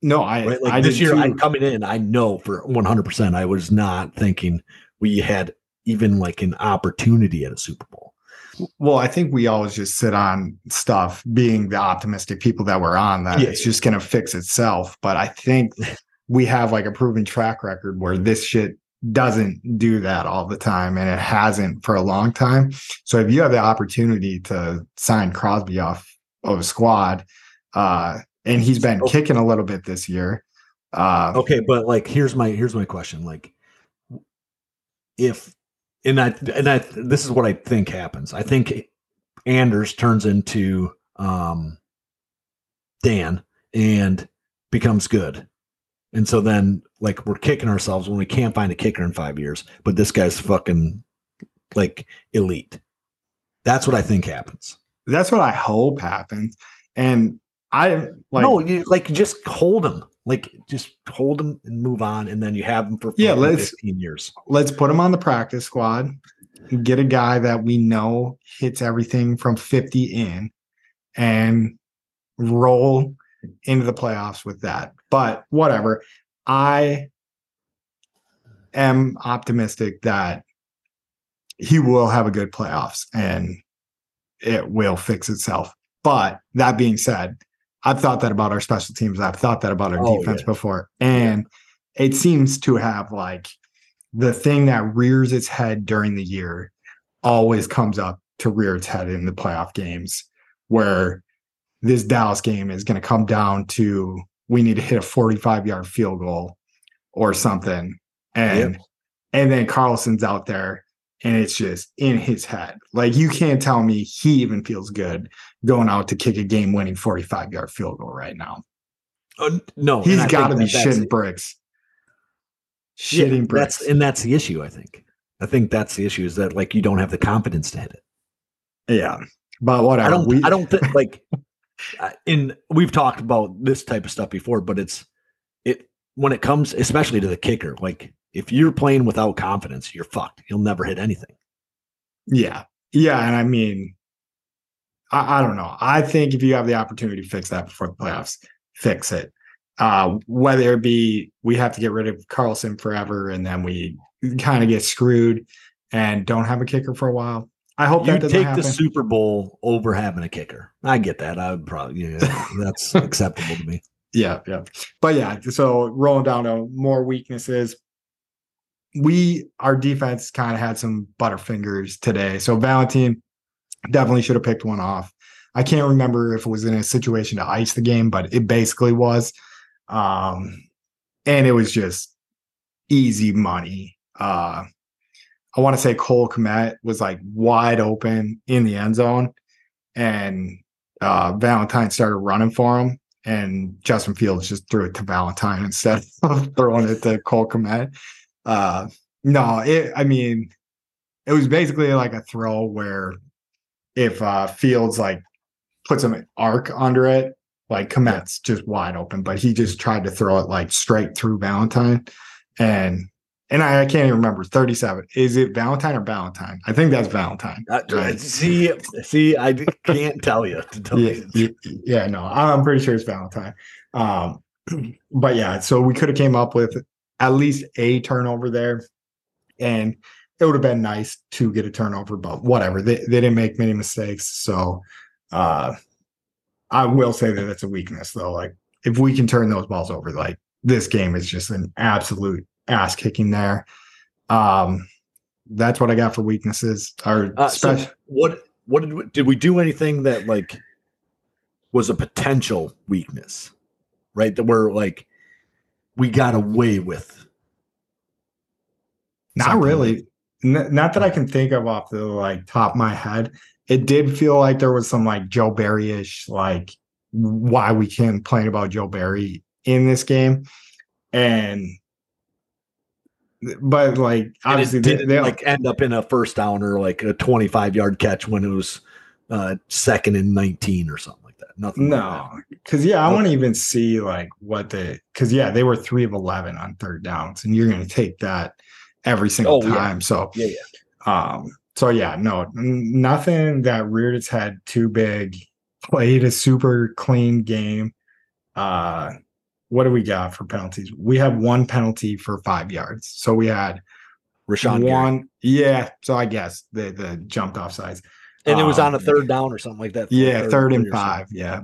No, I. Right, like I this year, too. I'm coming in. I know for 100. percent I was not thinking we had even like an opportunity at a Super Bowl. Well, I think we always just sit on stuff being the optimistic people that we're on that Yeah. it's just going to fix itself. But I think we have like a proven track record where this shit doesn't do that all the time and it hasn't for a long time. So if you have the opportunity to sign Crosby off of a squad, uh, and he's been Okay. kicking a little bit this year. Uh, Okay, but like here's my here's my question. Like if and I and I this is what I think happens. I think Anders turns into um Dan and becomes good. And so then like we're kicking ourselves when we can't find a kicker in 5 years, but this guy's fucking like elite. That's what I think happens. that's what I hope happens. And I like no, you like just hold him. Like just hold him and move on and then you have him for Yeah, let's- 15 years. let's put him on the practice squad get a guy that we know hits everything from 50 in and roll into the playoffs with that but whatever. I am optimistic that he will have a good playoffs and it will fix itself. But that being said i've thought that about our special teams. I've thought that about our Oh, defense yeah. before. And it seems to have like the thing that rears its head during the year always comes up to rear its head in the playoff games where this Dallas game is going to come down to we need to hit a 45 yard field goal or something and and then Carlson's out there and it's just in his head like you can't tell me he even feels good going out to kick a game winning 45 yard field goal right now Uh, no, he's got to be that that's- shitting bricks yeah, shitting bricks That's and that's the issue. I think I think that's the issue is that like you don't have the confidence to hit it. Yeah, but whatever. I don't. we, I don't think like in we've talked about this type of stuff before, but it's it when it comes especially to the kicker. Like if you're playing without confidence, you're fucked. You'll never hit anything. Yeah, yeah, and I mean, I, I don't know. I think if you have the opportunity to fix that before the playoffs, fix it. Uh, whether it be we have to get rid of Carlson forever and then we kind of get screwed and don't have a kicker for a while. I hope You take happen. the Super Bowl over having a kicker. I get that. I would probably yeah, that's acceptable to me. Yeah, yeah. But yeah, so rolling down to more weaknesses. We our defense kind of had some butterfingers today. So Valentine definitely should have picked one off. I can't remember if it was in a situation to ice the game, but it basically was. Um, and it was just easy money. Uh I want to say Cole Kmet was like wide open in the end zone, and uh Valentine started running for him and Justin Fields just threw it to Valentine instead of throwing it to Cole Kmet. Uh, no, it, I mean, it was basically like a throw where if uh, Fields like puts an arc under it, like Kmet's just wide open, but he just tried to throw it like straight through Valentine. And and I, I can't even remember 37. Is it Valentine or Valentine? I think that's Valentine. Uh, Right. See, see, I can't tell you. To tell yeah, you. yeah, no, I'm pretty sure it's Valentine. Um, but yeah, so we could have came up with at least a turnover there, and it would have been nice to get a turnover. But whatever, they they didn't make many mistakes, so uh, I will say that it's a weakness though. Like if we can turn those balls over, like this game is just an absolute ass kicking there. Um, that's what I got for weaknesses. Or Uh, so what what did we, did we do anything that like was a potential weakness, right? That we're like we got away with. Not something really. N- not that I can think of off the like top of my head. It did feel like there was some like Joe Barry-ish, like why we can't complain about Joe Barry in this game. And but like obviously they, didn't they like end up in a first down or like a 25 yard catch when it was uh second and 19 or something like that. Nothing. no, because yeah, I want to even see like what the because yeah, they were three of eleven on third downs, and you're gonna take that every single Oh, yeah. time. So Yeah, yeah Um, so yeah, no, nothing that reared its head too big. Played a super clean game. Uh, what do we got for penalties? We have one penalty for five yards. So we had. Rashan Gary. one. Yeah. So I guess the the jumped off sides. And it was on a um, third down or something like that. Yeah, third and or something. five. Yeah.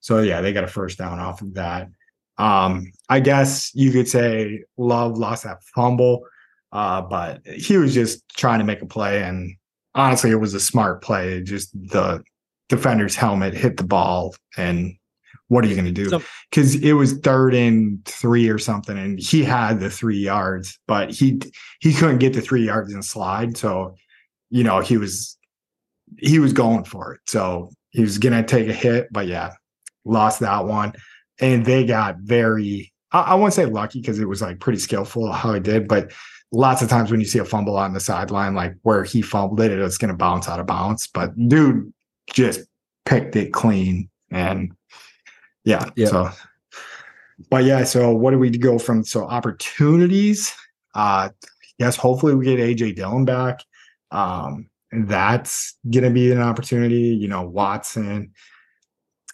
So yeah, they got a first down off of that. Um, I guess you could say Love lost that fumble, uh, but he was just trying to make a play, and honestly, it was a smart play. Just the defender's helmet hit the ball, and what are you going to do? Because it was third and three or something, and he had the three yards, but he he couldn't get the three yards and slide. So, you know, he was he was going for it. So he was gonna take a hit, but yeah, lost that one. And they got very I, I won't say lucky because it was like pretty skillful how he did, but lots of times when you see a fumble on the sideline, like where he fumbled it, it's gonna bounce out of bounds. But dude just picked it clean and yeah, Yeah. so but yeah, so what do we go from so opportunities? Uh yes, hopefully we get AJ Dillon back. Um that's gonna be an opportunity. You know, Watson.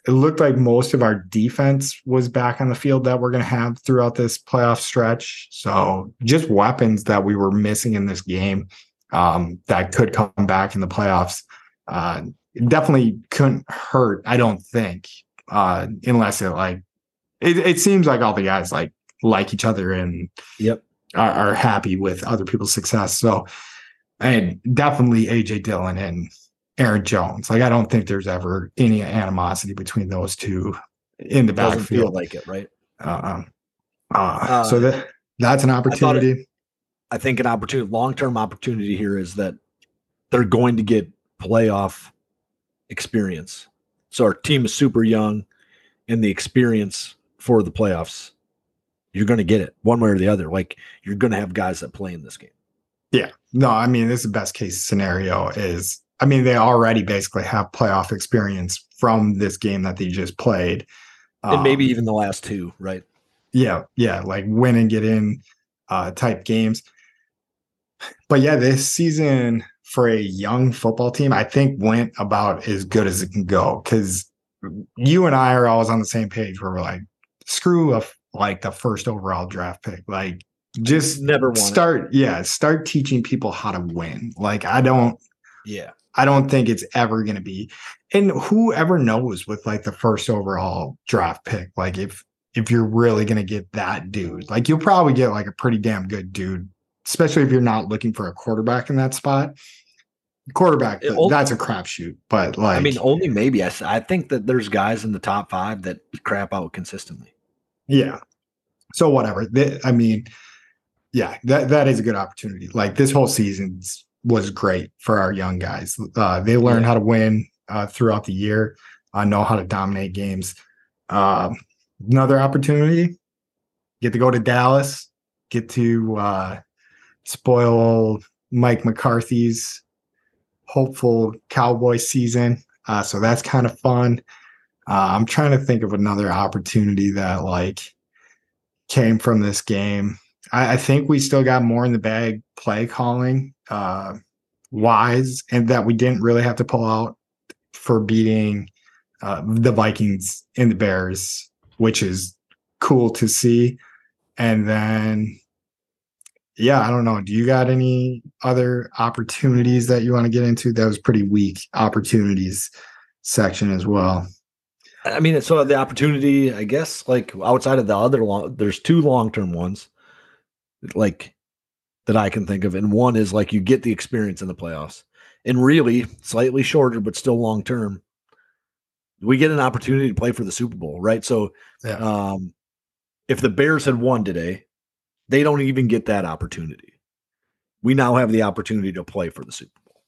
It looked like most of our defense was back on the field that we're gonna have throughout this playoff stretch. So just weapons that we were missing in this game um, that could come back in the playoffs. Uh, definitely couldn't hurt, I don't think, uh, unless it like it, it seems like all the guys like like each other and Yep. are, are happy with other people's success. So, and definitely AJ Dillon and Aaron Jones. Like, I don't think there's ever any animosity between those two in the Doesn't feel like it, right? Uh, uh, uh, so Uh, that that's an opportunity. I think an opportunity, long term opportunity here is that they're going to get playoff experience. So our team is super young, and the experience for the playoffs, you're going to get it one way or the other. Like you're going to have guys that play in this game. Yeah. No, I mean, this is the best case scenario is I mean, they already basically have playoff experience from this game that they just played. And maybe um, even the last two, right? Yeah, yeah, like win and get in uh type games. But yeah, this season for a young football team, I think went about as good as it can go because you and I are always on the same page where we're like, screw a like the first overall draft pick. Like just never start, it. yeah, start teaching people how to win. Like I don't yeah. I don't think it's ever going to be. And whoever knows with like the first overall draft pick, like if if you're really going to get that dude, like you'll probably get like a pretty damn good dude, especially if you're not looking for a quarterback in that spot. Quarterback, only, that's a crapshoot. But like, I mean, only maybe. I, I think that there's guys in the top five that crap out consistently. Yeah. So whatever. I mean, yeah, that that is a good opportunity. Like this whole season was great for our young guys. Uh, they learn yeah. how to win uh, throughout the year, uh, know how to dominate games. Um, another opportunity, get to go to Dallas, get to uh, spoil Mike McCarthy's hopeful Cowboy season. Uh, so that's kind of fun. Uh, I'm trying to think of another opportunity that like came from this game. I, I think we still got more in the bag play calling uh, wise and that we didn't really have to pull out for beating uh, the Vikings and the Bears, which is cool to see. And then, yeah, I don't know. Do you got any other opportunities that you want to get into? That was pretty weak opportunities section as well. I mean, so the opportunity, I guess, like outside of the other long, there's two long term ones. Like that I can think of. And one is like you get the experience in the playoffs. And really, slightly shorter, but still long term, we get an opportunity to play for the Super Bowl, right? So, yeah. um, if the Bears had won today, they don't even get that opportunity. We now have the opportunity to play for the Super Bowl.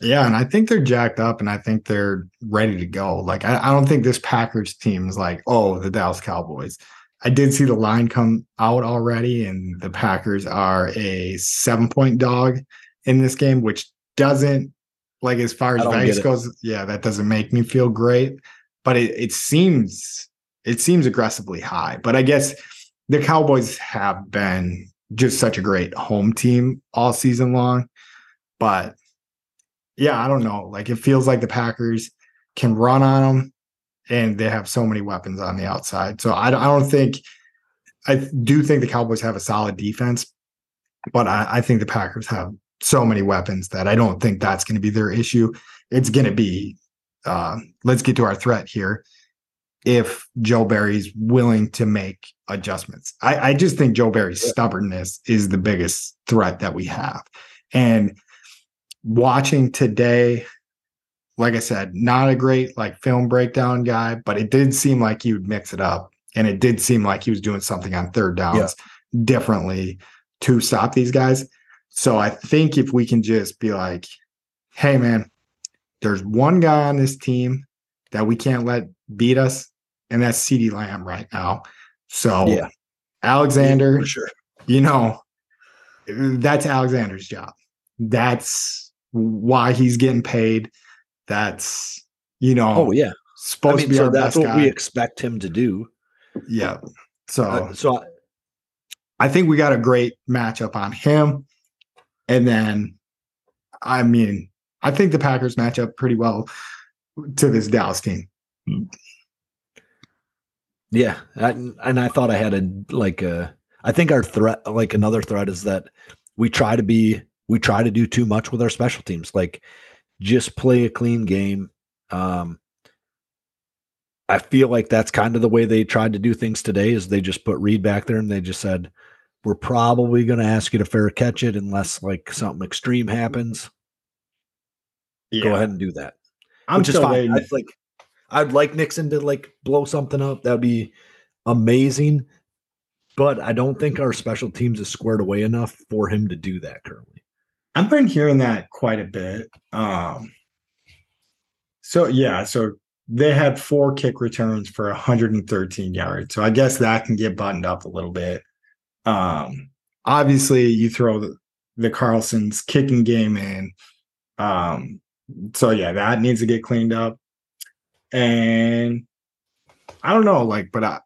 Yeah, and I think they're jacked up, and I think they're ready to go. Like, I, I don't think this Packers team is like, oh, the Dallas Cowboys. I did see the line come out already, and the Packers are a seven point dog in this game, which doesn't like as far as Vegas goes. Yeah, that doesn't make me feel great, but it, it seems it seems aggressively high. But I guess the Cowboys have been just such a great home team all season long. But yeah, I don't know. Like it feels like the Packers can run on them and they have so many weapons on the outside. So I, I don't think I do think the Cowboys have a solid defense, but I, I think the Packers have so many weapons that I don't think that's going to be their issue. It's going to be uh, let's get to our threat here. If Joe Barry's willing to make adjustments, I, I just think Joe Barry's stubbornness is the biggest threat that we have. And watching today, like I said, not a great like film breakdown guy, but it did seem like he would mix it up. And it did seem like he was doing something on third downs yeah. differently to stop these guys. So I think if we can just be like, hey man, there's one guy on this team that we can't let beat us, and that's CeeDee Lamb right now. So yeah. Alexander, yeah, sure. you know, that's Alexander's job. That's why he's getting paid that's you know oh yeah supposed I mean, to be so that's what guy. we expect him to do yeah so uh, so I, I think we got a great matchup on him and then i mean i think the packers match up pretty well to this dallas team yeah I, and i thought i had a like a i think our threat like another threat is that we try to be we try to do too much with our special teams like just play a clean game. Um, I feel like that's kind of the way they tried to do things today is they just put Reed back there and they just said, we're probably going to ask you to fair catch it unless like something extreme happens. Yeah. Go ahead and do that. I'm Which is fine. I'd like I'd like Nixon to like blow something up. That'd be amazing. But I don't think our special teams is squared away enough for him to do that currently. I've been hearing that quite a bit. Um, so yeah, so they had four kick returns for 113 yards. So I guess that can get buttoned up a little bit. Um, obviously, you throw the, the Carlson's kicking game in. Um, so yeah, that needs to get cleaned up. And I don't know, like, but I,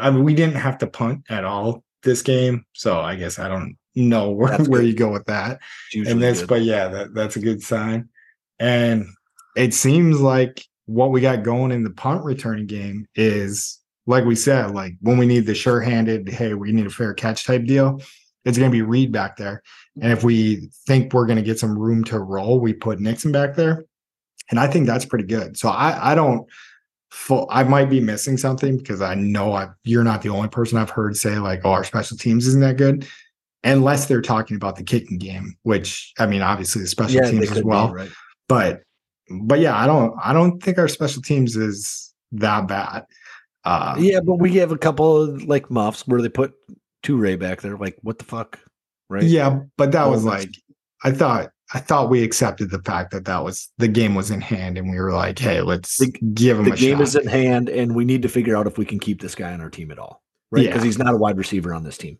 I mean, we didn't have to punt at all this game, so I guess I don't know where, where you go with that. And this, good. but yeah, that, that's a good sign. And it seems like what we got going in the punt returning game is like we said, like when we need the sure-handed, hey, we need a fair catch type deal, it's gonna be Reed back there. And if we think we're gonna get some room to roll, we put Nixon back there. And I think that's pretty good. So I I don't full I might be missing something because I know I you're not the only person I've heard say like, oh, our special teams isn't that good. Unless they're talking about the kicking game, which I mean, obviously the special yeah, teams as could be, well right? but but yeah, I don't I don't think our special teams is that bad. Uh, yeah, but we have a couple of like muffs where they put Toure back there. Like, what the fuck, right? yeah, but that was like I thought I thought we accepted the fact that that was the game was in hand, and we were like, hey, let's The- give him the a game shot. is in hand, and we need to figure out if we can keep this guy on our team at all, right? Because Yeah. he's not a wide receiver on this team.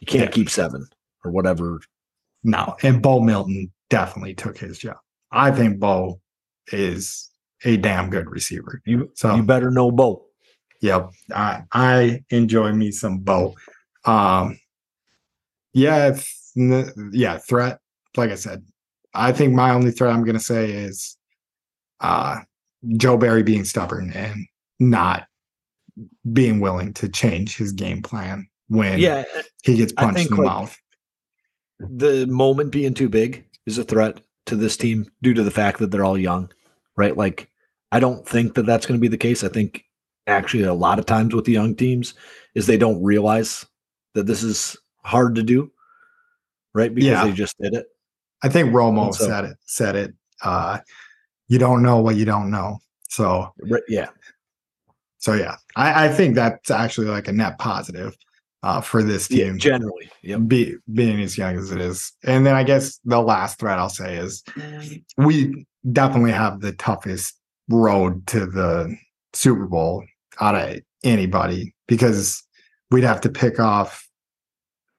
You can't Yeah. keep seven or whatever. no, and Bo Melton definitely took his job. I think Bo is a damn good receiver. You So you better know Bo. Yep. I I enjoy me some Bo. Um yeah, yeah, threat. Like I said, I think my only threat I'm gonna say is uh Joe Barry being stubborn and not being willing to change his game plan when Yeah, he gets punched think, in the like, mouth. the moment being too big is a threat to this team due to the fact that they're all young, right? Like, I don't think that that's going to be the case. I think actually a lot of times with the young teams is they don't realize that this is hard to do, right? Because Yeah. they just did it. I think Romo so- said it said it. Uh you don't know what you don't know. So Right, yeah. so yeah, I, I think that's actually like a net positive uh for this yeah. team. Generally. Yep. be, being as young as it is. And then I guess the last threat I'll say is we definitely have the toughest road to the Super Bowl out of anybody because we'd have to pick off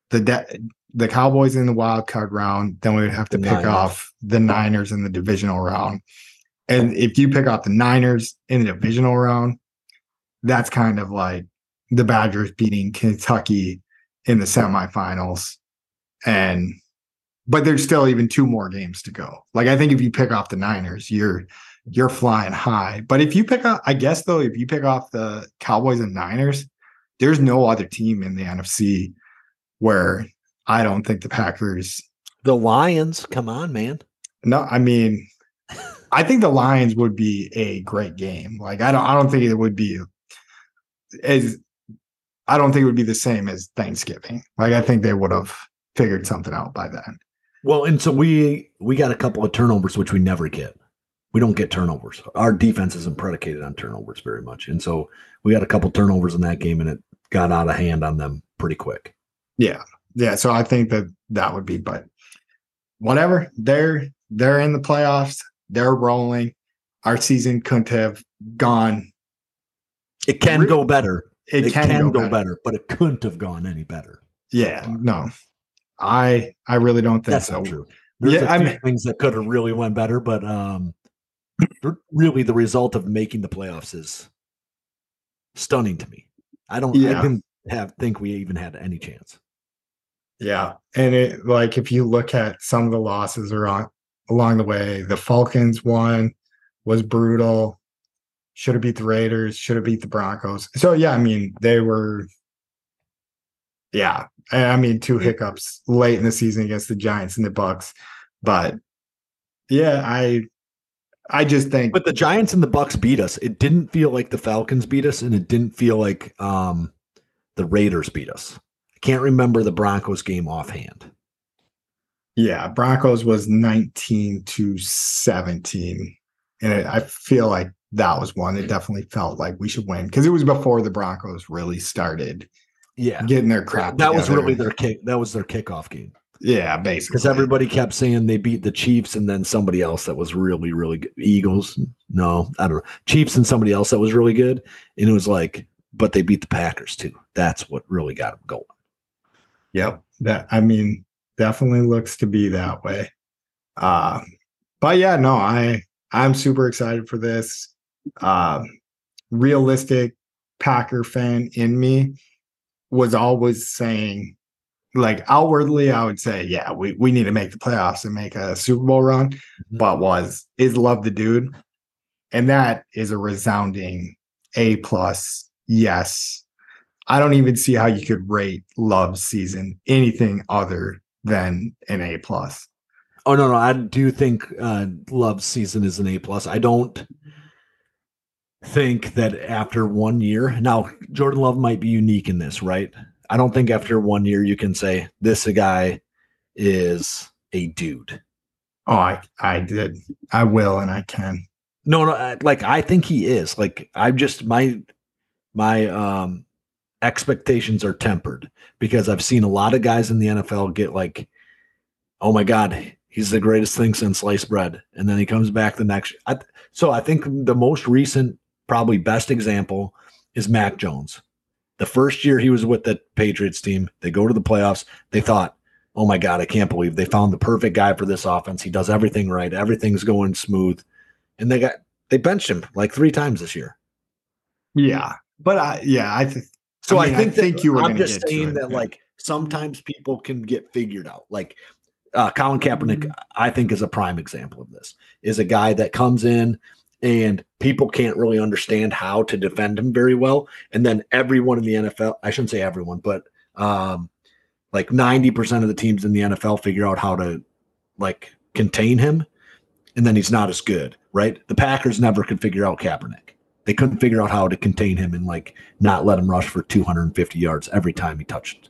the de- the Cowboys in the wild card round, then we would have to The pick Niners. off the Niners in the divisional round. And if you pick off the Niners in the divisional round, that's kind of like the Badgers beating Kentucky in the semifinals. And but there's still even two more games to go. Like I think if you pick off the Niners, you're you're flying high. But if you pick up, I guess though, if you pick off the Cowboys and Niners, there's no other team in the NFC where I don't think the Packers. The Lions, come on, man. No, I mean, I think the Lions would be a great game. Like I don't, I don't think it would be as. I don't think it would be the same as Thanksgiving. Like I think they would have figured something out by then. Well, and so we we got a couple of turnovers, which we never get. We don't get turnovers. Our defense isn't predicated on turnovers very much, and so we had a couple turnovers in that game, and it got out of hand on them pretty quick. Yeah. Yeah. So I think that that would be, but whatever. They're they're in the playoffs. They're rolling. Our season couldn't have gone. It can Re- go better. It, It, can, go, better. but it couldn't have gone any better. Yeah. No. I I really don't think That's so. true. There's Yeah, a I few mean- things that could have really went better, but um, really the result of making the playoffs is stunning to me. I don't. Yeah. I didn't have think we even had any chance. Yeah. And it like if you look at some of the losses around along the way, the Falcons one was brutal. Should have beat the Raiders, should have beat the Broncos. So yeah, I mean, they were yeah. I I mean, two hiccups late in the season against the Giants and the Bucks. But yeah, I I just think But the Giants and the Bucks beat us. It didn't feel like the Falcons beat us, and it didn't feel like um, the Raiders beat us. I can't remember the Broncos game offhand. yeah, Broncos was 19 to 17. And it, I feel like that was one that definitely felt like we should win because it was before the Broncos really started Yeah, getting their crap. that was really their kick. That was their kickoff game yeah, basically. because everybody kept saying they beat the Chiefs and then somebody else that was really really good. Eagles. No, I don't know. Chiefs and somebody else that was really good, and it was like, but they beat the Packers too. That's what really got them going. Yep. That I mean, definitely looks to be that way. Uh, but yeah, no, I I'm super excited for this. Um, realistic Packer fan in me was always saying, like outwardly, I would say, yeah, we, we need to make the playoffs and make a Super Bowl run, Mhm. but was is love the dude. And that is a resounding A plus. Yes. I don't even see how you could rate love season anything other than an A plus. Oh no, no, I do think uh Love's season is an A plus. I don't think that after one year now Jordan Love might be unique in this, right? I don't think after one year you can say this a guy is a dude. Oh, I I did. I will and I can. No, no, like I think he is. Like I'm just my my um expectations are tempered because I've seen a lot of guys in the NFL get like, oh my god, he's the greatest thing since sliced bread, and then he comes back the next. I, so I think the most recent, probably best example is Mac Jones. The first year he was with the Patriots team, they go to the playoffs. They thought, oh my god, I can't believe they found the perfect guy for this offense. He does everything right, everything's going smooth, and they got they benched him like three times this year. Yeah. But I yeah, I think So I I, mean, I think, think that, you were I'm just saying that yeah. like sometimes people can get figured out. Like uh, Colin Kaepernick, Mm-hmm. I think is a prime example of this. Is a guy that comes in and people can't really understand how to defend him very well, and then everyone in the NFL, I shouldn't say everyone, but um, like 90% of the teams in the NFL figure out how to like contain him, and then he's not as good, right? The Packers never could figure out Kaepernick. They couldn't figure out how to contain him and like not let him rush for 250 yards every time he touched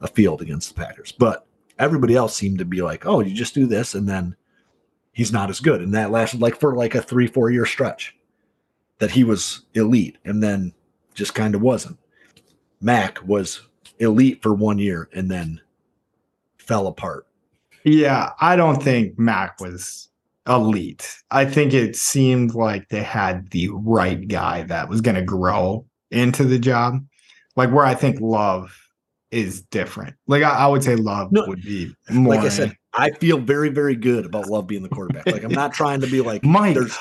a field against the Packers. But everybody else seemed to be like, oh, you just do this, and then he's not as good. And that lasted like for like a three, four year stretch that he was elite and then just kind of wasn't. Mac was elite for one year and then fell apart. Yeah, I don't think Mac was elite. I think it seemed like they had the right guy that was going to grow into the job. Like where I think Love is different. Like I, I would say Love No, would be more. Like I said, I feel very, very good about Love being the quarterback. Like I'm not trying to be like Mike, there's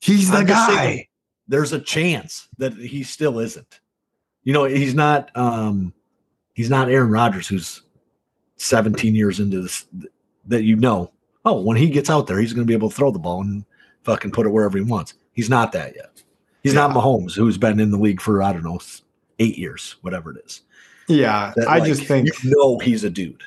he's the I'm guy. there's a chance that he still isn't. You know, he's not um he's not Aaron Rodgers who's 17 years into this that you know, oh, when he gets out there, he's gonna be able to throw the ball and fucking put it wherever he wants. He's not that yet. He's not Yeah. Mahomes, who's been in the league for I don't know, eight years, whatever it is. Yeah, That, I like, just think you know he's a dude.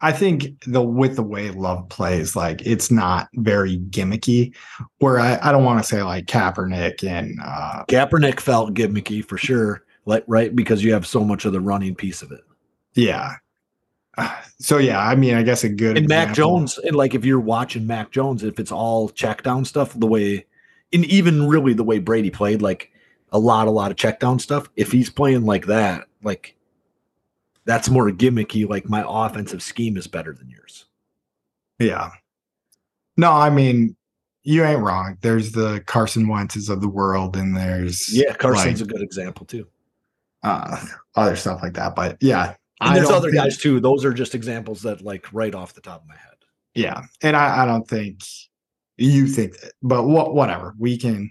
I think the with the way Love plays, like it's not very gimmicky. Where I, I don't want to say like Kaepernick and uh Kaepernick felt gimmicky for sure, like right because you have so much of the running piece of it. yeah. So yeah, I mean, I guess a good and Mac Jones, and like if you're watching Mac Jones, if it's all check down stuff, the way, and even really the way Brady played, like a lot, a lot of check down stuff. If he's playing like that, like that's more gimmicky. Like my offensive scheme is better than yours. Yeah. No, I mean, you ain't wrong. There's the Carson Wentz's of the world, and there's Yeah, Carson's like, a good example too. uh, other stuff like that. But yeah, And I there's other think- guys too. Those are just examples that like right off the top of my head. Yeah, and I, I don't think you think that, but what whatever we can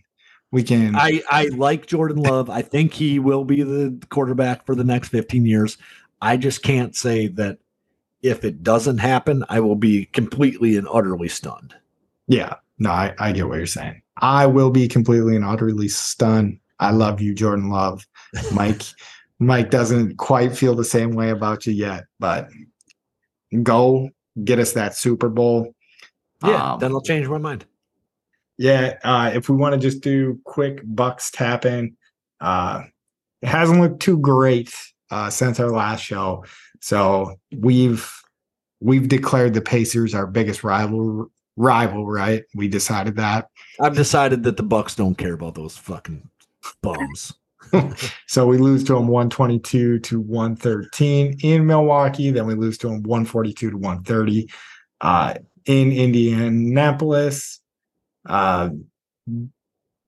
we can. I I like Jordan Love. I think he will be the quarterback for the next 15 years. I just can't say that if it doesn't happen, I will be completely and utterly stunned. yeah, no, I, I get what you're saying. I will be completely and utterly stunned. I love you, Jordan Love. Mike, Mike doesn't quite feel the same way about you yet, but go get us that Super Bowl. Yeah, Um, then I'll change my mind. Yeah, uh, if we want to just do quick Bucks tap in, uh, it hasn't looked too great uh, since our last show. So we've we've declared the Pacers our biggest rival. Rival, right? We decided that. I've decided that the Bucks don't care about those fucking bums. So we lose to them 122 to 113 in Milwaukee. Then we lose to them 142 to 130 uh, in Indianapolis. Uh,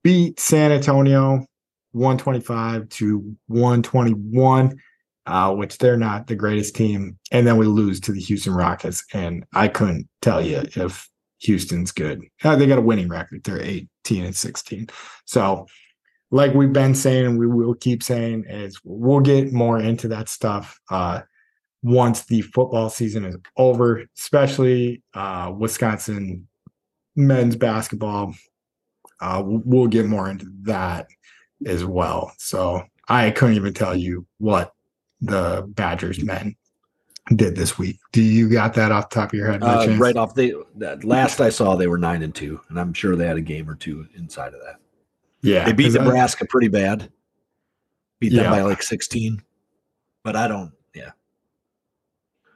beat San Antonio 125 to 121. Uh, which they're not the greatest team, and then we lose to the Houston Rockets. And I couldn't tell you if Houston's good. Uh, they got a winning record. They're 18 and 16. So, like we've been saying, and we will keep saying, is we'll get more into that stuff uh, once the football season is over, especially uh, Wisconsin men's basketball. Uh, we'll get more into that as well. So I couldn't even tell you what the Badgers men did this week. Do you got that off the top of your head? Uh, right off the that last I saw, they were nine and two, and I'm sure they had a game or two inside of that. Yeah, They beat 'cause I- Nebraska pretty bad. Beat them Yeah. by like 16. But I don't. Yeah,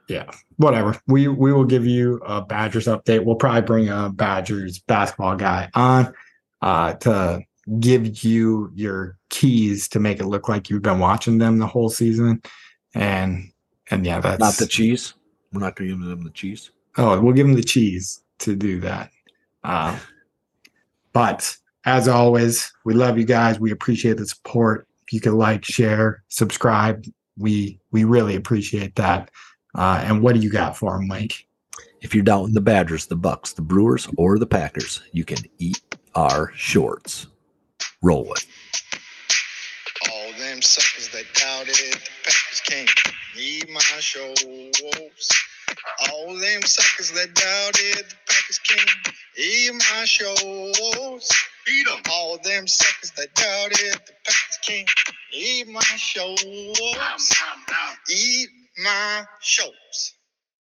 yeah. whatever. We we will give you a Badgers update. We'll probably bring a Badgers basketball guy on uh, to give you your keys to make it look like you've been watching them the whole season. And and yeah, that's Not the cheese. We're not going to give them the cheese. Oh, we'll give them the cheese to do that. Uh, but as always, we love you guys. We appreciate the support. If you could like, share, subscribe, we we really appreciate that. Uh, and what do you got for them, Mike? If you're doubting the Badgers, the Bucks, the Brewers, or the Packers, you can eat our shorts. Roll it. All them suckers that doubted the Packers can't need my shows. All them suckers that doubted the Packers can't eat my shows. Beat 'em. All them suckers that doubted the Packers can't eat my shows. Eat my shows.